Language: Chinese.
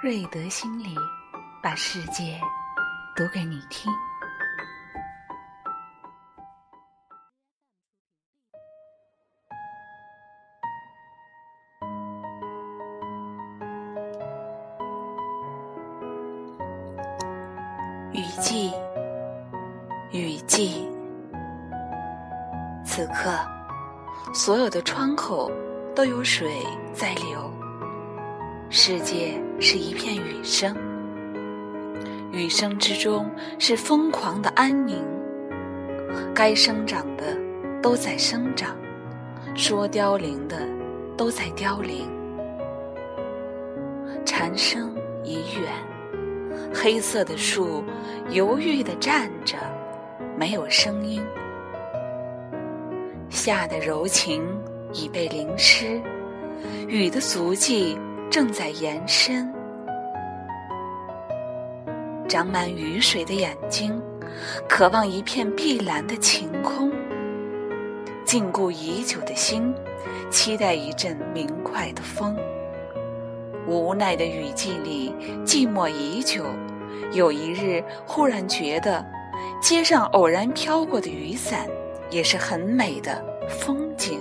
瑞德心里，把世界读给你听。雨季，雨季，此刻，所有的窗口都有水在流。世界是一片雨声，雨声之中是疯狂的安宁。该生长的都在生长，说凋零的都在凋零。蝉声已远，黑色的树犹豫地站着，没有声音。夏的柔情已被淋湿，雨的足迹。正在延伸，长满雨水的眼睛，渴望一片碧蓝的晴空；禁锢已久的心，期待一阵明快的风。无奈的雨季里，寂寞已久。有一日，忽然觉得，街上偶然飘过的雨伞，也是很美的风景。